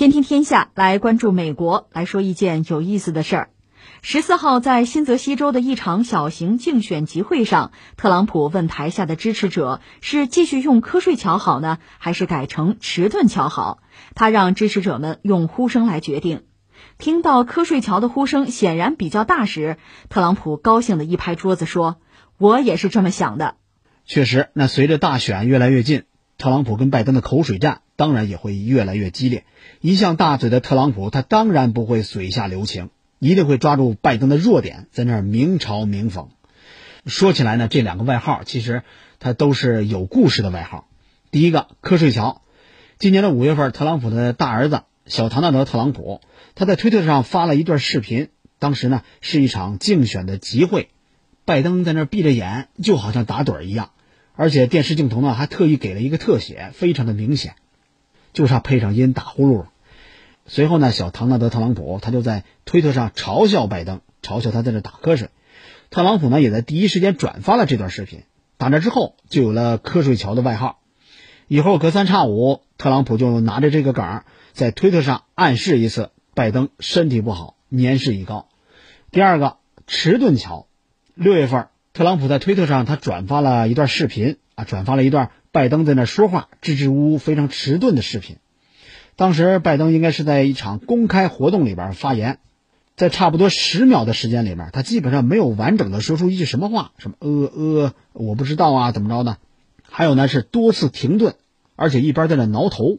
天听天下来关注美国，来说一件有意思的事儿。十四号在新泽西州的一场小型竞选集会上，特朗普问台下的支持者是继续用瞌睡桥好呢，还是改成迟钝桥好？他让支持者们用呼声来决定。听到瞌睡桥的呼声显然比较大时，特朗普高兴的一拍桌子说：“我也是这么想的。”确实，那随着大选越来越近，特朗普跟拜登的口水战当然也会越来越激烈。一向大嘴的特朗普，他当然不会水下留情。一定会抓住拜登的弱点，在那儿明嘲明讽。说起来呢，这两个外号其实他都是有故事的外号。第一个“瞌睡桥”，今年的五月份，特朗普的大儿子小唐纳德·特朗普，他在推特上发了一段视频。当时呢，是一场竞选的集会，拜登在那儿闭着眼，就好像打盹一样，而且电视镜头呢还特意给了一个特写，非常的明显，就差配上音打呼噜了。随后呢，小唐纳德·特朗普他就在推特上嘲笑拜登，嘲笑他在这打瞌睡。特朗普呢也在第一时间转发了这段视频，打那之后就有了“瞌睡桥”的外号。以后隔三差五，特朗普就拿着这个梗在推特上暗示一次拜登身体不好，年事已高。第二个“迟钝桥”，六月份，特朗普在推特上他转发了一段视频啊，转发了一段拜登在那说话支支吾吾、非常迟钝的视频。当时拜登应该是在一场公开活动里边发言，在差不多十秒的时间里面，他基本上没有完整的说出一句什么话，什么呃呃，我不知道啊，怎么着的？还有呢是多次停顿，而且一边在那挠头。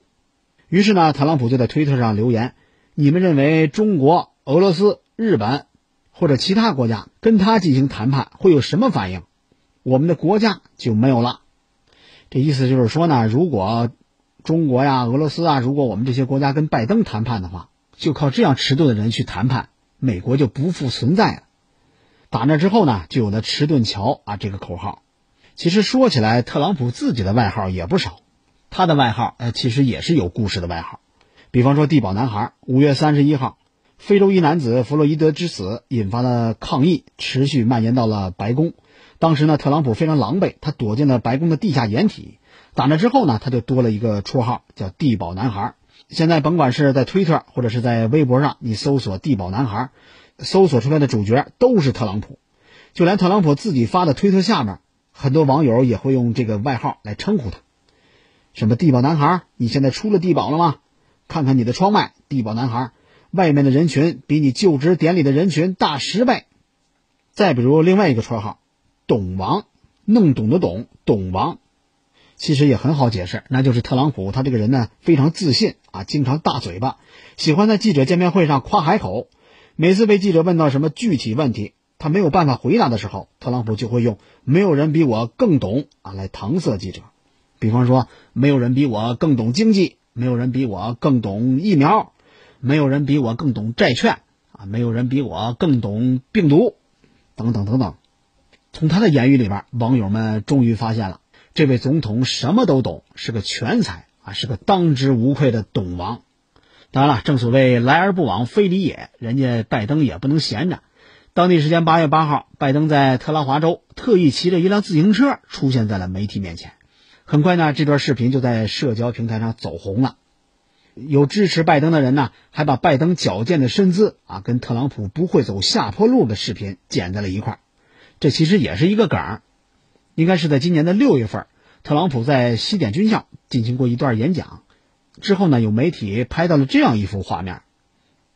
于是呢，特朗普就在推特上留言：“你们认为中国、俄罗斯、日本或者其他国家跟他进行谈判会有什么反应？我们的国家就没有了。”这意思就是说呢，如果。中国呀，俄罗斯啊，如果我们这些国家跟拜登谈判的话，就靠这样迟钝的人去谈判，美国就不复存在了。打那之后呢，就有了“迟钝桥”啊这个口号。其实说起来，特朗普自己的外号也不少，他的外号呃其实也是有故事的外号。比方说“地堡男孩”。五月三十一号，非洲裔男子弗洛伊德之死引发了抗议，持续蔓延到了白宫。当时呢，特朗普非常狼狈，他躲进了白宫的地下掩体。打那之后呢，他就多了一个绰号，叫“地堡男孩”。现在甭管是在推特或者是在微博上，你搜索“地堡男孩”，搜索出来的主角都是特朗普。就连特朗普自己发的推特下面，很多网友也会用这个外号来称呼他，什么“地堡男孩”，你现在出了地堡了吗？看看你的窗外，地堡男孩，外面的人群比你就职典礼的人群大十倍。再比如另外一个绰号，“懂王”，弄懂的懂，懂王。其实也很好解释，那就是特朗普他这个人呢非常自信啊，经常大嘴巴，喜欢在记者见面会上夸海口。每次被记者问到什么具体问题，他没有办法回答的时候，特朗普就会用“没有人比我更懂”啊来搪塞记者。比方说，没有人比我更懂经济，没有人比我更懂疫苗，没有人比我更懂债券啊，没有人比我更懂病毒，等等等等。从他的言语里边，网友们终于发现了。这位总统什么都懂，是个全才啊，是个当之无愧的懂王。当然了，正所谓来而不往非礼也，人家拜登也不能闲着。当地时间八月八号，拜登在特拉华州特意骑着一辆自行车出现在了媒体面前。很快呢，这段视频就在社交平台上走红了。有支持拜登的人呢，还把拜登矫健的身姿啊，跟特朗普不会走下坡路的视频剪在了一块儿。这其实也是一个梗儿。应该是在今年的六月份，特朗普在西点军校进行过一段演讲，之后呢，有媒体拍到了这样一幅画面。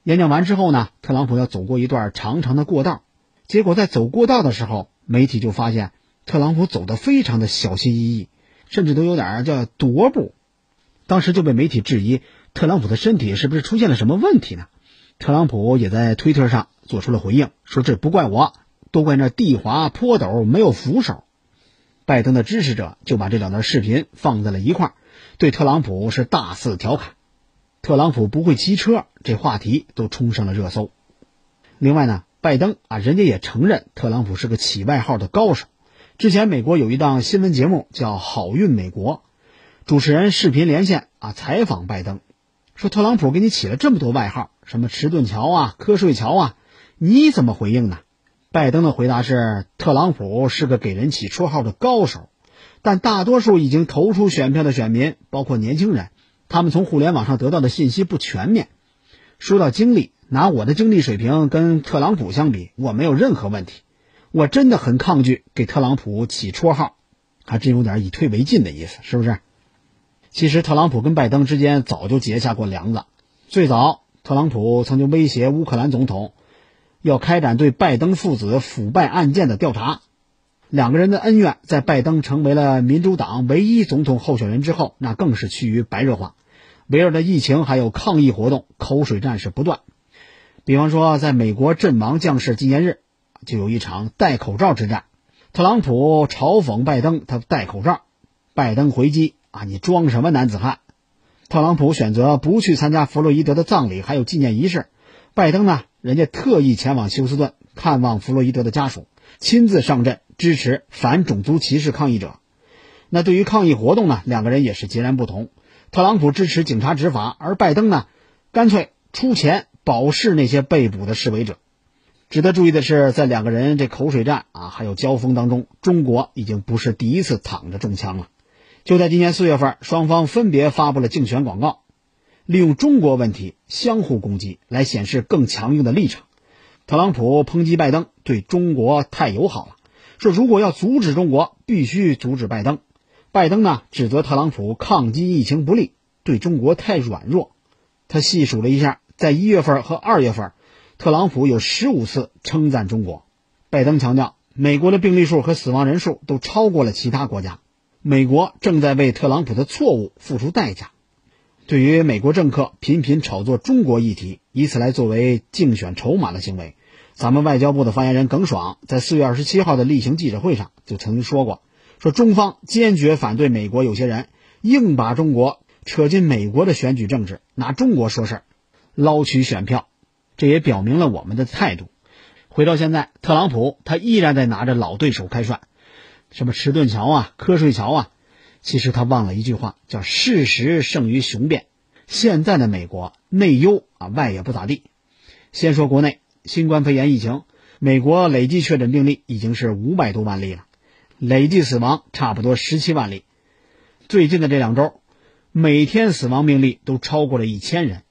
演讲完之后呢，特朗普要走过一段长长的过道，结果在走过道的时候，媒体就发现特朗普走得非常的小心翼翼，甚至都有点叫踱步。当时就被媒体质疑特朗普的身体是不是出现了什么问题呢？特朗普也在推特上做出了回应，说这不怪我，都怪那地滑坡陡没有扶手。拜登的支持者就把这两段视频放在了一块儿，对特朗普是大肆调侃。特朗普不会骑车，这话题都冲上了热搜。另外呢，拜登啊，人家也承认特朗普是个起外号的高手。之前美国有一档新闻节目叫《好运美国》，主持人视频连线啊采访拜登，说特朗普给你起了这么多外号，什么迟钝桥啊、瞌睡桥啊，你怎么回应呢？拜登的回答是：特朗普是个给人起绰号的高手，但大多数已经投出选票的选民，包括年轻人，他们从互联网上得到的信息不全面。说到经历，拿我的经历水平跟特朗普相比，我没有任何问题。我真的很抗拒给特朗普起绰号，还真有点以退为进的意思，是不是？其实特朗普跟拜登之间早就结下过梁子。最早，特朗普曾经威胁乌克兰总统，要开展对拜登父子腐败案件的调查。两个人的恩怨，在拜登成为了民主党唯一总统候选人之后，那更是趋于白热化。围绕着疫情还有抗议活动，口水战是不断。比方说，在美国阵亡将士纪念日，就有一场戴口罩之战。特朗普嘲讽拜登，他戴口罩，拜登回击。啊！你装什么男子汉？特朗普选择不去参加弗洛伊德的葬礼，还有纪念仪式。拜登呢？人家特意前往休斯顿看望弗洛伊德的家属，亲自上阵支持反种族歧视抗议者。那对于抗议活动呢？两个人也是截然不同。特朗普支持警察执法，而拜登呢，干脆出钱保释那些被捕的示威者。值得注意的是，在两个人这口水战啊，还有交锋当中，中国已经不是第一次躺着中枪了。就在今年四月份，双方分别发布了竞选广告，利用中国问题相互攻击，来显示更强硬的立场。特朗普抨击拜登对中国太友好了，说如果要阻止中国，必须阻止拜登。拜登呢，指责特朗普抗击疫情不利，对中国太软弱。他细数了一下，在一月份和二月份，特朗普有十五次称赞中国。拜登强调，美国的病例数和死亡人数都超过了其他国家。美国正在为特朗普的错误付出代价。对于美国政客频频炒作中国议题，以此来作为竞选筹码的行为，咱们外交部的发言人耿爽在四月二十七号的例行记者会上就曾经说过：“说中方坚决反对美国有些人硬把中国扯进美国的选举政治，拿中国说事儿，捞取选票。”这也表明了我们的态度。回到现在，特朗普他依然在拿着老对手开涮。什么迟钝桥啊，瞌睡桥啊，其实他忘了一句话，叫事实胜于雄辩。现在的美国内忧啊，外也不咋地。先说国内新冠肺炎疫情，美国累计确诊病例已经是五百多万例了，累计死亡差不多十七万例。最近的这两周，每天死亡病例都超过了一千人。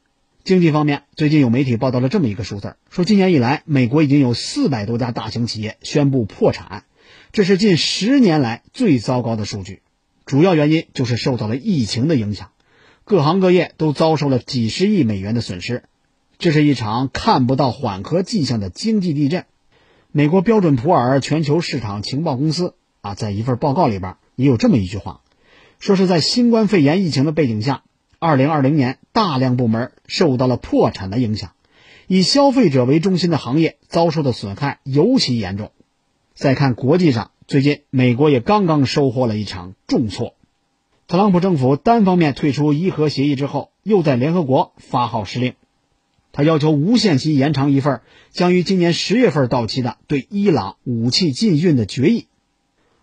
经济方面，最近有媒体报道了这么一个数字，说今年以来，美国已经有四百多家大型企业宣布破产。这是近十年来最糟糕的数据，主要原因就是受到了疫情的影响，各行各业都遭受了几十亿美元的损失，这是一场看不到缓和迹象的经济地震。美国标准普尔全球市场情报公司啊，在一份报告里边也有这么一句话，说是在新冠肺炎疫情的背景下，二零二零年大量部门受到了破产的影响，以消费者为中心的行业遭受的损害尤其严重。再看国际上，最近美国也刚刚收获了一场重挫。特朗普政府单方面退出伊核协议之后，又在联合国发号施令，他要求无限期延长一份将于今年十月份到期的对伊朗武器禁运的决议。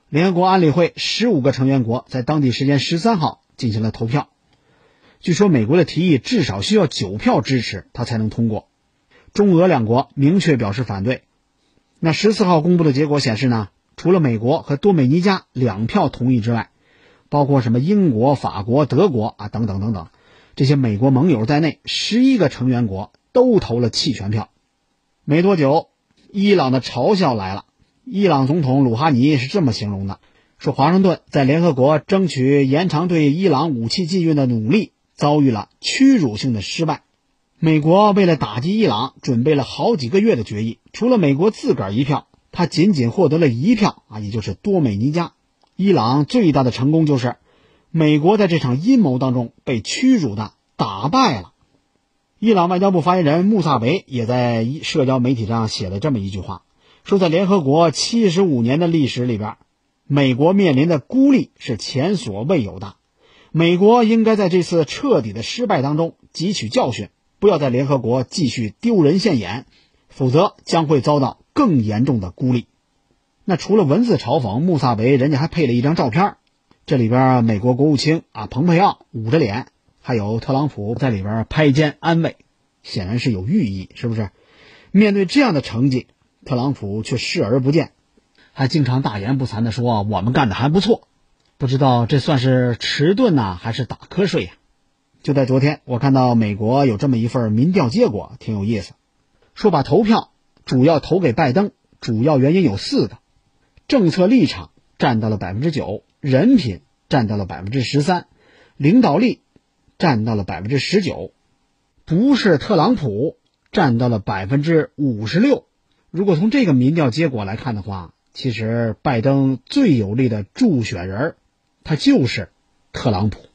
联合国安理会十五个成员国在当地时间十三号进行了投票，据说美国的提议至少需要九票支持，他才能通过。中俄两国明确表示反对。那十四号公布的结果显示呢，除了美国和多美尼加两票同意之外，包括什么英国、法国、德国啊等等等等，这些美国盟友在内，十一个成员国都投了弃权票。没多久，伊朗的嘲笑来了。伊朗总统鲁哈尼是这么形容的：说华盛顿在联合国争取延长对伊朗武器禁运的努力遭遇了屈辱性的失败。美国为了打击伊朗，准备了好几个月的决议。除了美国自个儿一票，他仅仅获得了一票啊，也就是多美尼加。伊朗最大的成功就是，美国在这场阴谋当中被屈辱的打败了。伊朗外交部发言人穆萨维也在社交媒体上写了这么一句话，说在联合国七十五年的历史里边，美国面临的孤立是前所未有的。美国应该在这次彻底的失败当中汲取教训。不要在联合国继续丢人现眼，否则将会遭到更严重的孤立。那除了文字嘲讽，穆萨维人家还配了一张照片，这里边美国国务卿啊蓬佩奥捂着脸，还有特朗普在里边拍肩安慰，显然是有寓意，是不是？面对这样的成绩，特朗普却视而不见，还经常大言不惭地说我们干的还不错。不知道这算是迟钝呢，还是打瞌睡呀？就在昨天，我看到美国有这么一份民调结果，挺有意思。说把投票主要投给拜登，主要原因有四个：政策立场占到了百分之九，人品占到了百分之十三，领导力占到了百分之十九，不是特朗普占到了百分之五十六。如果从这个民调结果来看的话，其实拜登最有力的助选人，他就是特朗普。